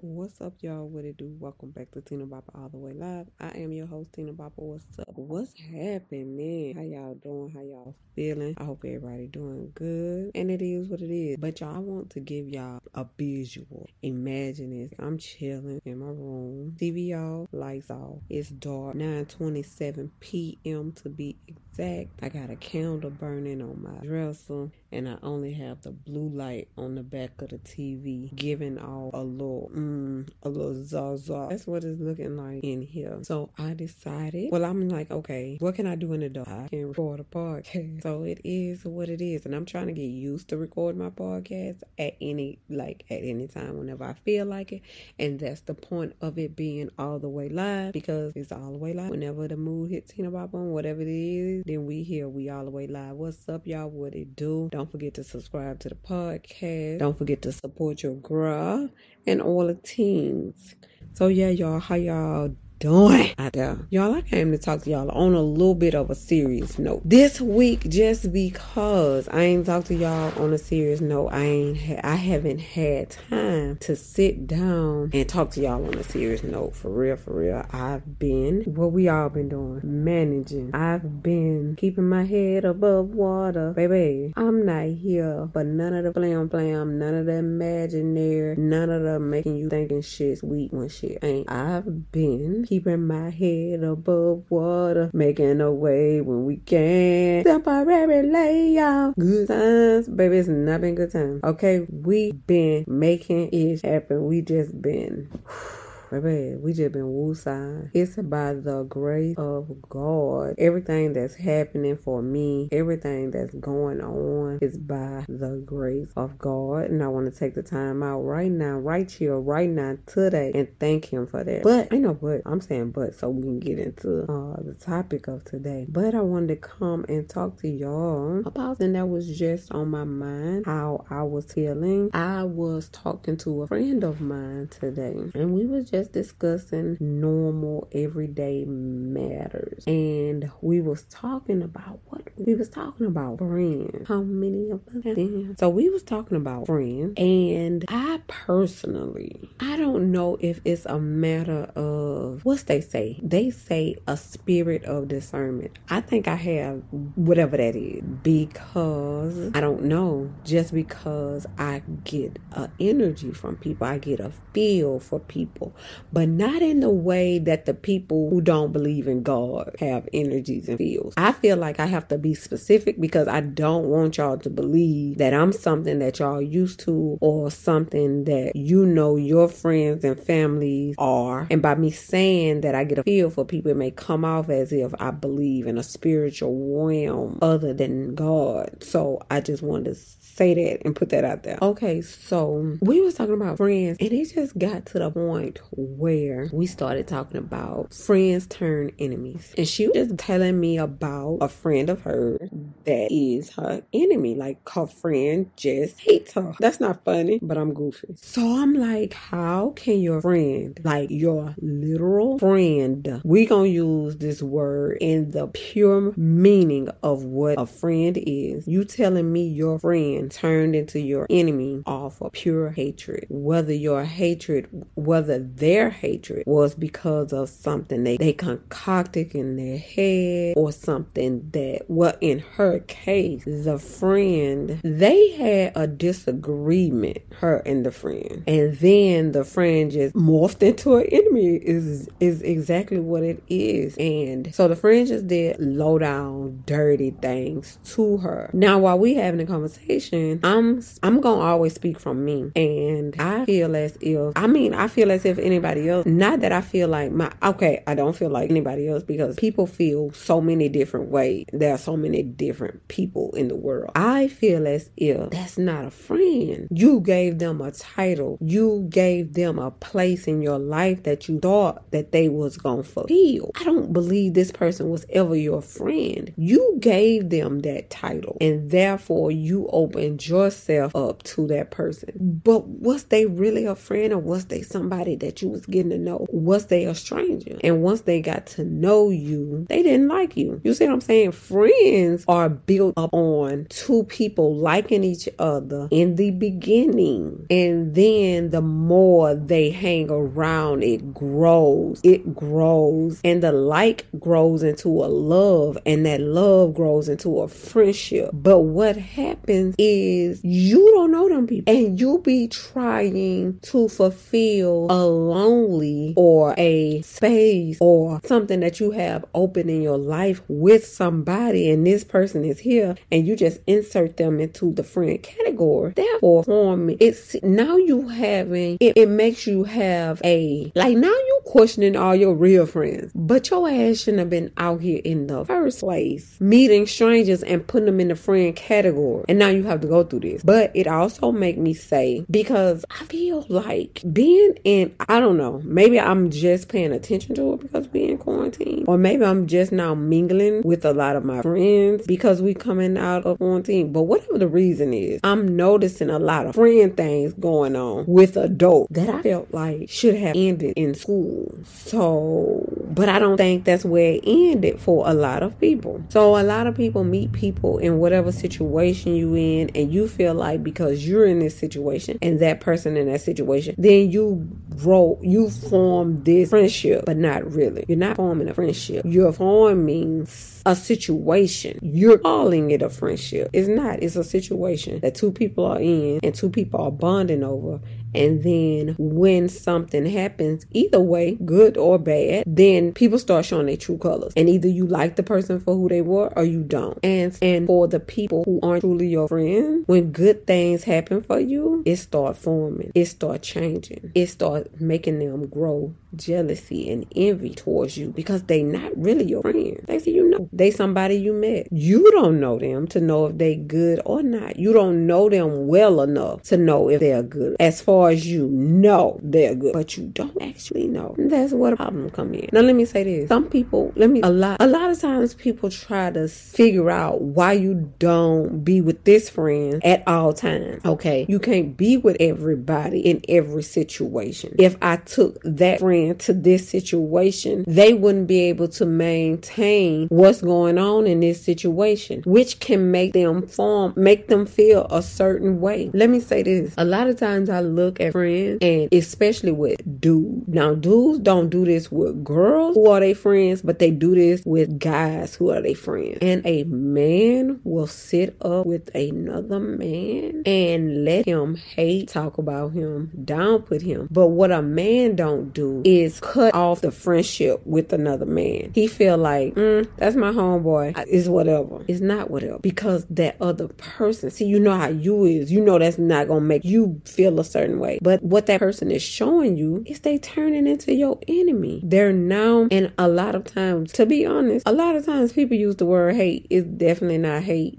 What's up, y'all? What it do? Welcome back to Tina Bopper All the Way Live. I am your host, Tina Bopper. What's up? What's happening? How y'all doing? How y'all feeling? I hope everybody doing good. And it is what it is. But y'all, I want to give y'all a visual. Imagine this. I'm chilling in my room. TV off, lights off. It's dark. 9:27 p.m. to be I got a candle burning on my dresser, and I only have the blue light on the back of the TV, giving off a little, mm, a little zaza. That's what it's looking like in here. So I decided, well, I'm like, okay, what can I do in the dark? I can record a podcast. So it is what it is, and I'm trying to get used to record my podcast at any, like, at any time whenever I feel like it, and that's the point of it being all the way live because it's all the way live. Whenever the mood hits Tina Bop on, whatever it is, then we here, we all the way live. What's up, y'all? What it do? Don't forget to subscribe to the podcast. Don't forget to support your girl and all the teams. So yeah, y'all, how y'all doing out there. Y'all, I came to talk to y'all on a little bit of a serious note. This week, just because I ain't talked to y'all on a serious note, I ain't ha- I haven't had time to sit down and talk to y'all on a serious note. For real, for real. I've been what we all been doing, managing. I've been keeping my head above water. Baby, I'm not here but none of the blam blam, none of the imaginary, none of the making you thinking shit sweet when shit ain't. I've been keeping my head above water, making a way when we can. Temporary layout, good times, baby. It's not been good times. Okay, we been making it happen. We just been. We just been woosah. It's by the grace of God. Everything that's happening for me, everything that's going on is by the grace of God. And I want to take the time out right now, right here, right now, today, and thank Him for that. But I know but I'm saying but so we can get into uh, the topic of today. But I wanted to come and talk to y'all about something that was just on my mind, how I was feeling. I was talking to a friend of mine today, and we was just discussing normal everyday matters. And we was talking about we was talking about friends. How many of us? So we was talking about friends and i personally i don't know if it's a matter of what's they say? They say a spirit of discernment. I think i have whatever that is because i don't know. Just because i get a energy from people i get a feel for people but not in the way that the people who don't believe in God have energies and feels. I feel like I have to be specific because I don't want y'all to believe that I'm something that y'all used to or something that you know your friends and families are. And by me saying that I get a feel for people, it may come off as if I believe in a spiritual realm other than God. So I just wanted to say that and put that out there. Okay, so we was talking about friends and it just got to the point where we started talking about friends turn enemies. And she was just telling me about a friend of hers that is her enemy. Like her friend just hates her. That's not funny, but I'm goofy. So I'm like, how can your friend, like your literal friend, we gonna use this word in the pure meaning of what a friend is. You telling me your friend turned into your enemy off of pure hatred. Whether your hatred, whether their hatred was because of something they, they concocted in their head or something that, well, in her case, the friend, they had a disagreement, her and the friend. And then the friend just morphed into an enemy is is exactly what it is. And so the friend just did low down, dirty things to her. Now while we having a conversation, I'm I'm gonna always speak from me. And I feel as if I mean I feel as if anybody else not that I feel like my okay, I don't feel like anybody else because people feel so many different ways. There are so many different people in the world. I feel as if that's not a friend. You gave them a title. You gave them a place in your life that you thought that they was gonna fulfill. I don't believe this person was ever your friend. You gave them that title and therefore you opened yourself up to that person. But was they really a friend or was they somebody that you was getting to know, was they a stranger? And once they got to know you, they didn't like you. You see what I'm saying? Friends are built up on two people liking each other in the beginning. And then the more they hang around, it grows. It grows. And the like grows into a love. And that love grows into a friendship. But what happens is you don't know them people. And you be trying to fulfill a lonely or a space or something that you have open in your life with somebody this person is here and you just insert them into the friend category. Therefore, forming it's now you having it, it makes you have a like now you questioning all your real friends. But your ass shouldn't have been out here in the first place meeting strangers and putting them in the friend category. And now you have to go through this. But it also make me say because I feel like being in I don't know, maybe I'm just paying attention to it because we in quarantine. Or maybe I'm just now mingling with a lot of my friends because we coming out of quarantine. But whatever the reason is, I'm noticing a lot of friend things going on with adults that I felt like should have ended in school. So, but I don't think that's where it ended for a lot of people. So a lot of people meet people in whatever situation you in and you feel like because you're in this situation and that person in that situation, then you grow, you form this friendship, but not really. You're not forming a friendship. You're forming a situation. You're calling it a friendship. It's not. It's a situation that two people are in and two people are bonding over. And then when something happens, either way, good or bad, then people start showing their true colors. And either you like the person for who they were or you don't. And and for the people who aren't truly your friends, when good things happen for you, it start forming. It start changing. It start making them grow jealousy and envy towards you because they not really your friends. They say you know they somebody you met. You don't know them to know if they good or not. You don't know them well enough to know if they're good. As far as you know they're good, but you don't actually know. And that's where the problem come in. Now let me say this. Some people, let me a lot a lot of times people try to figure out why you don't be with this friend at all times. Okay. You can't be with everybody in every situation. If I took that friend to this situation, they wouldn't be able to maintain what's going on in this situation, which can make them form, make them feel a certain way. Let me say this. A lot of times I look at friends and especially with dudes. Now, dudes don't do this with girls who are their friends, but they do this with guys who are their friends. And a man will sit up with another man and let him hate, talk about him, downput him. But what a man don't do is cut off the friendship with another man. He feel like, mm, that's my homeboy. It's whatever. It's not whatever. Because that other person, see, you know how you is. You know that's not gonna make you feel a certain way. But what that person is showing you is they turning into your enemy. They're and a lot of times, to be honest, a lot of times people use the word hate. It's definitely not hate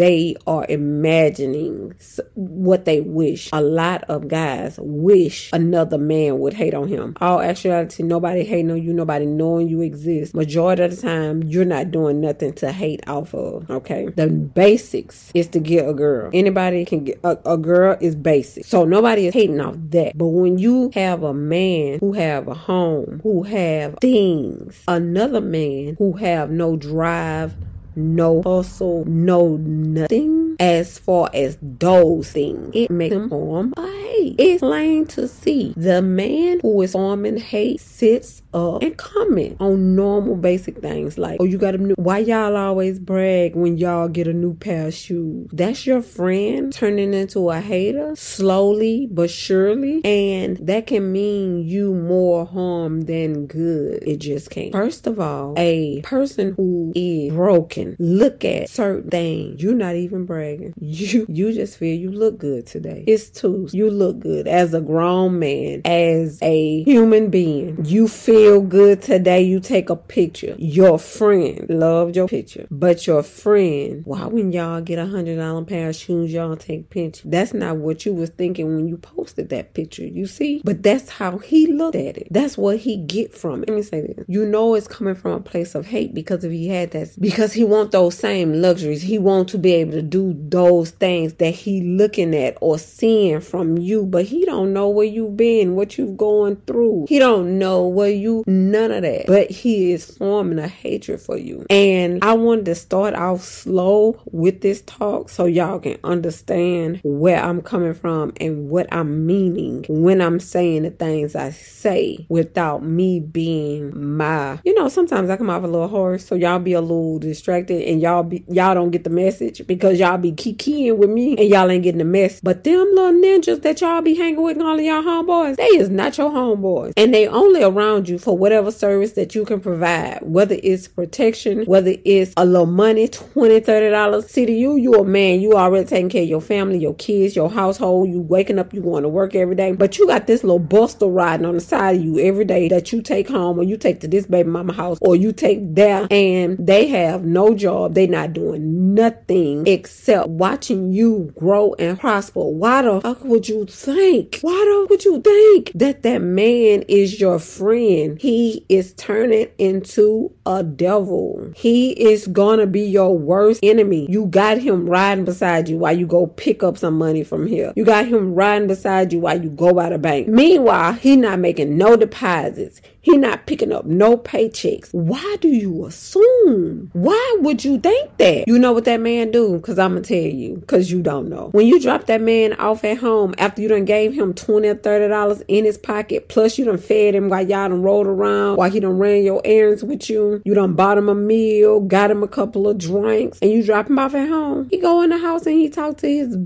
they are imagining what they wish. A lot of guys wish another man would hate on him. All actuality, nobody hating on you, nobody knowing you exist. Majority of the time, you're not doing nothing to hate off of. Okay, the basics is to get a girl. Anybody can get a, a girl is basic, so nobody is hating off that. But when you have a man who have a home, who have things, another man who have no drive no hustle, no nothing as far as those things. It makes them form a hate. It's plain to see. The man who is forming hate sits up and comment on normal basic things like, oh, you got a new, why y'all always brag when y'all get a new pair of shoes? That's your friend turning into a hater slowly but surely. And that can mean you more harm than good. It just can't. First of all, a person who is broken, look at certain things. You're not even bragging. You, you just feel you look good today. It's too, you look good as a grown man, as a human being. You feel good today, you take a picture. Your friend loved your picture, but your friend, why when y'all get a hundred dollar pair of shoes, y'all take picture? That's not what you was thinking when you posted that picture. You see, but that's how he looked at it. That's what he get from it. Let me say this: you know, it's coming from a place of hate because if he had that, because he want those same luxuries, he want to be able to do those things that he looking at or seeing from you, but he don't know where you've been, what you've going through. He don't know where you none of that. But he is forming a hatred for you. And I wanted to start off slow with this talk so y'all can understand where I'm coming from and what I'm meaning when I'm saying the things I say without me being my you know, sometimes I come off a little harsh, so y'all be a little distracted and y'all be y'all don't get the message because y'all be keying with me and y'all ain't getting the mess. But them little ninjas that y'all be hanging with all of y'all homeboys, they is not your homeboys. And they only around you for whatever service that you can provide, whether it's protection, whether it's a little money, 20 $30. See to you, you a man, you already taking care of your family, your kids, your household, you waking up, you going to work every day. But you got this little buster riding on the side of you every day that you take home or you take to this baby mama house or you take there and they have no job. They not doing nothing except watching you grow and prosper. Why the fuck would you think? Why the fuck would you think that that man is your friend? He is turning into a devil. He is gonna be your worst enemy. You got him riding beside you while you go pick up some money from here. You got him riding beside you while you go by the bank. Meanwhile, he not making no deposits. He not picking up no paychecks. Why do you assume? Why would you think that? You know what that man do? Cause I'm gonna tell you. Cause you don't know. When you drop that man off at home after you done gave him 20 or 30 dollars in his pocket, plus you done fed him while y'all done rolled around, while he done ran your errands with you, you done bought him a meal, got him a couple of drinks, and you drop him off at home. He go in the house and he talk to his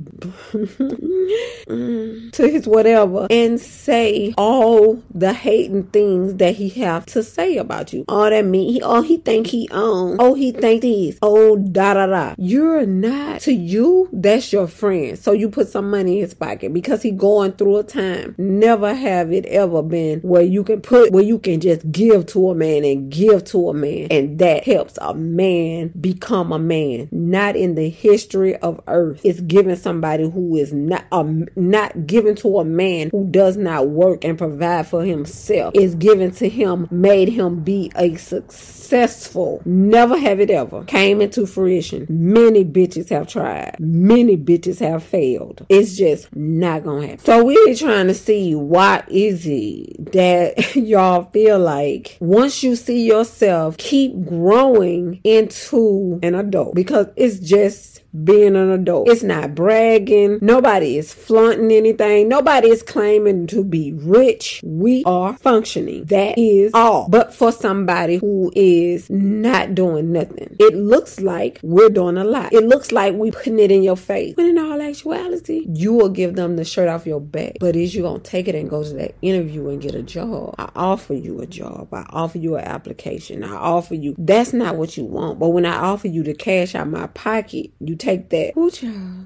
to his whatever and say all the hating things that he have to say about you. All that mean he oh he think he own. Oh he think this. Oh da da da. You're not to you, that's your friend. So you put some money in his pocket because he going through a time. Never have it ever been where you can put where you can just give to a man and give to a man and that helps a man become a man. Not in the history of earth. It's giving somebody who is not um, not given to a man who does not work and provide for himself. It's given to him, made him be a successful. Never have it ever came into fruition. Many bitches have tried. Many bitches have failed. It's just not gonna happen. So we're trying to see why is it that y'all feel like once you see yourself keep growing into an adult because it's just being an adult. It's not bragging. Nobody is flaunting anything. Nobody is claiming to be rich. We are functioning. That is all. But for somebody who is not doing nothing, it looks like we're doing a lot. It looks like we're putting it in your face. When in all actuality, you will give them the shirt off your back. But is you gonna take it and go to that interview and get a job? I offer you a job. I offer you an application. I offer you. That's not what you want. But when I offer you the cash out my pocket, you take that. Ooh,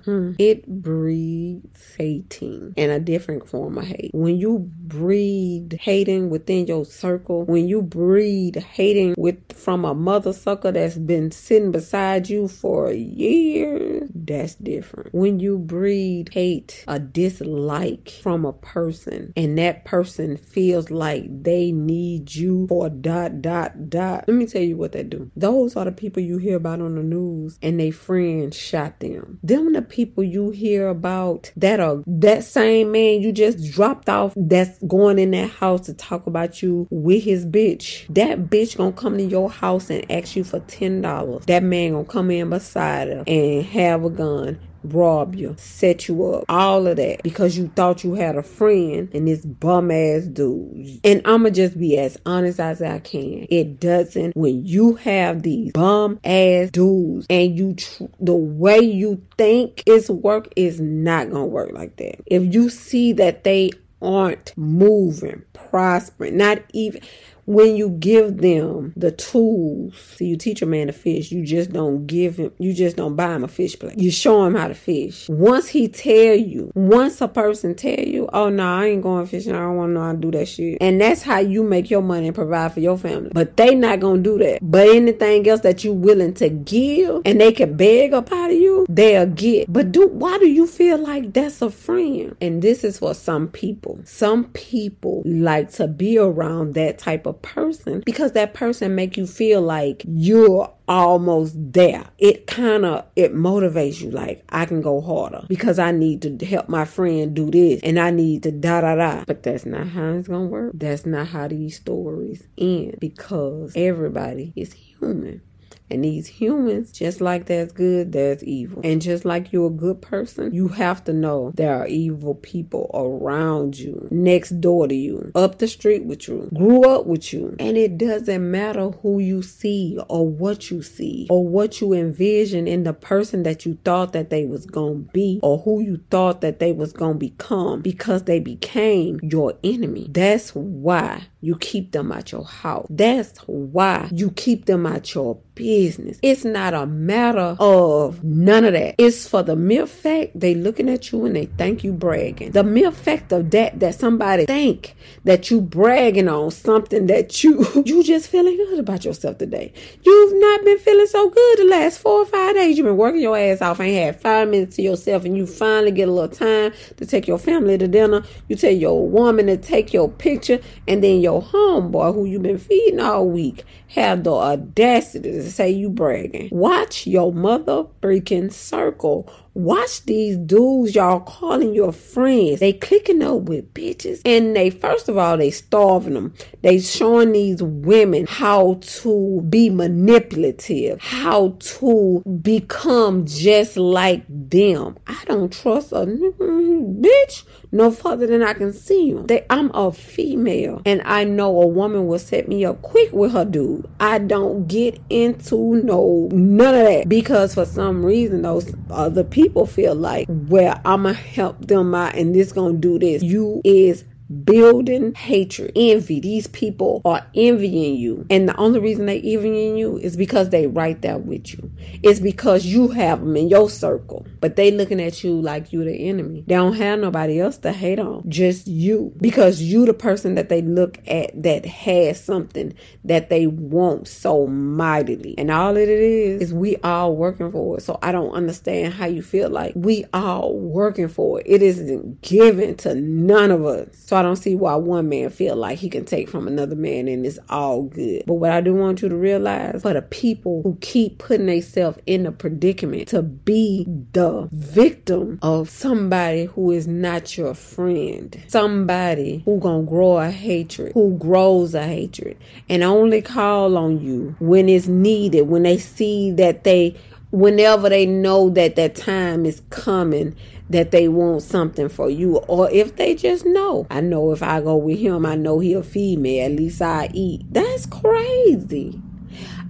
hmm. It breeds hating and a different form of hate. When you breed hating within your circle, when you breed hating with from a mother sucker that's been sitting beside you for years, that's different. When you breed hate, a dislike from a person, and that person feels like they need you for dot dot dot. Let me tell you what they do. Those are the people you hear about on the news, and they friends shot them. Them the people you hear about that are that same man you just dropped off that's going in that house to talk about you with his bitch. That bitch gonna come to your house and ask you for ten dollars. That man gonna come in beside her and have a gun rob you, set you up, all of that because you thought you had a friend and this bum ass dude. And I'ma just be as honest as I can. It doesn't when you have these bum ass dudes and you tr- the way you think it's work is not gonna work like that. If you see that they aren't moving, prospering, not even when you give them the tools, so you teach a man to fish, you just don't give him, you just don't buy him a fish plate. You show him how to fish. Once he tell you, once a person tell you, oh no, I ain't going fishing, I don't want to know how to do that shit. And that's how you make your money and provide for your family. But they not gonna do that. But anything else that you willing to give and they can beg up out of you, they'll get. But do why do you feel like that's a friend? And this is for some people. Some people like to be around that type of person because that person make you feel like you're almost there. It kind of it motivates you like I can go harder because I need to help my friend do this and I need to da da da. But that's not how it's going to work. That's not how these stories end because everybody is human. And these humans, just like there's good, there's evil. And just like you're a good person, you have to know there are evil people around you, next door to you, up the street with you, grew up with you. And it doesn't matter who you see or what you see or what you envision in the person that you thought that they was going to be or who you thought that they was going to become because they became your enemy. That's why you keep them at your house. That's why you keep them at your business. It's not a matter of none of that. It's for the mere fact they looking at you and they think you bragging. The mere fact of that that somebody think that you bragging on something that you you just feeling good about yourself today. You've not been feeling so good the last four or five days. You've been working your ass off, ain't had five minutes to yourself, and you finally get a little time to take your family to dinner. You tell your woman to take your picture, and then your homeboy who you've been feeding all week have the audacity to say you bragging. Watch your mother freaking circle. Watch these dudes y'all calling your friends. They clicking up with bitches. And they, first of all, they starving them. They showing these women how to be manipulative, how to become just like them. I don't trust a bitch no further than I can see you. They, I'm a female and I know a woman will set me up quick with her dude. I don't get into no none of that because for some reason those other people feel like, well, I'ma help them out and this gonna do this. You is building hatred, envy. These people are envying you. And the only reason they envying you is because they right there with you. It's because you have them in your circle. But they looking at you like you the enemy. They don't have nobody else to hate on. Just you. Because you the person that they look at that has something that they want so mightily. And all it is is we all working for it. So I don't understand how you feel like we all working for it. It isn't given to none of us. So I don't see why one man feel like he can take from another man and it's all good. But what I do want you to realize for the people who keep putting themselves in a predicament to be the victim of somebody who is not your friend, somebody who gonna grow a hatred, who grows a hatred, and only call on you when it's needed, when they see that they whenever they know that that time is coming that they want something for you or if they just know. I know if i go with him i know he'll feed me. at least i eat. That's crazy.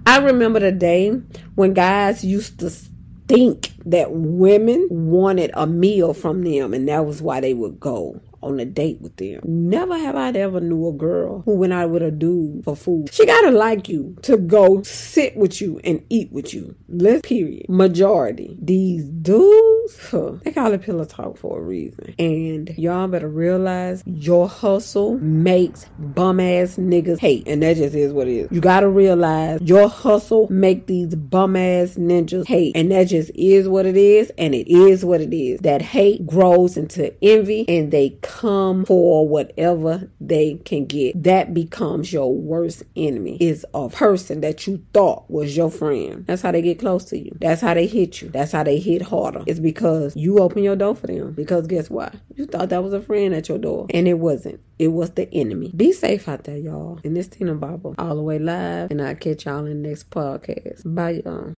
I remember the day when guys used to think that women wanted a meal from them and that was why they would go on a date with them. Never have I ever knew a girl who went out with a dude for food. She gotta like you to go sit with you and eat with you. Let's period. Majority. These dudes, huh, they call it pillow talk for a reason. And y'all better realize your hustle makes bum ass niggas hate. And that just is what it is. You gotta realize your hustle make these bum ass ninjas hate. And that just is what it is. And it is what it is. That hate grows into envy and they come for whatever they can get. That becomes your worst enemy is a person that you thought was your friend. That's how they get close to you. That's how they hit you. That's how they hit harder. It's because you open your door for them. Because guess what? You thought that was a friend at your door and it wasn't. It was the enemy. Be safe out there, y'all. And this Tina Baba all the way live. And I'll catch y'all in the next podcast. Bye, y'all.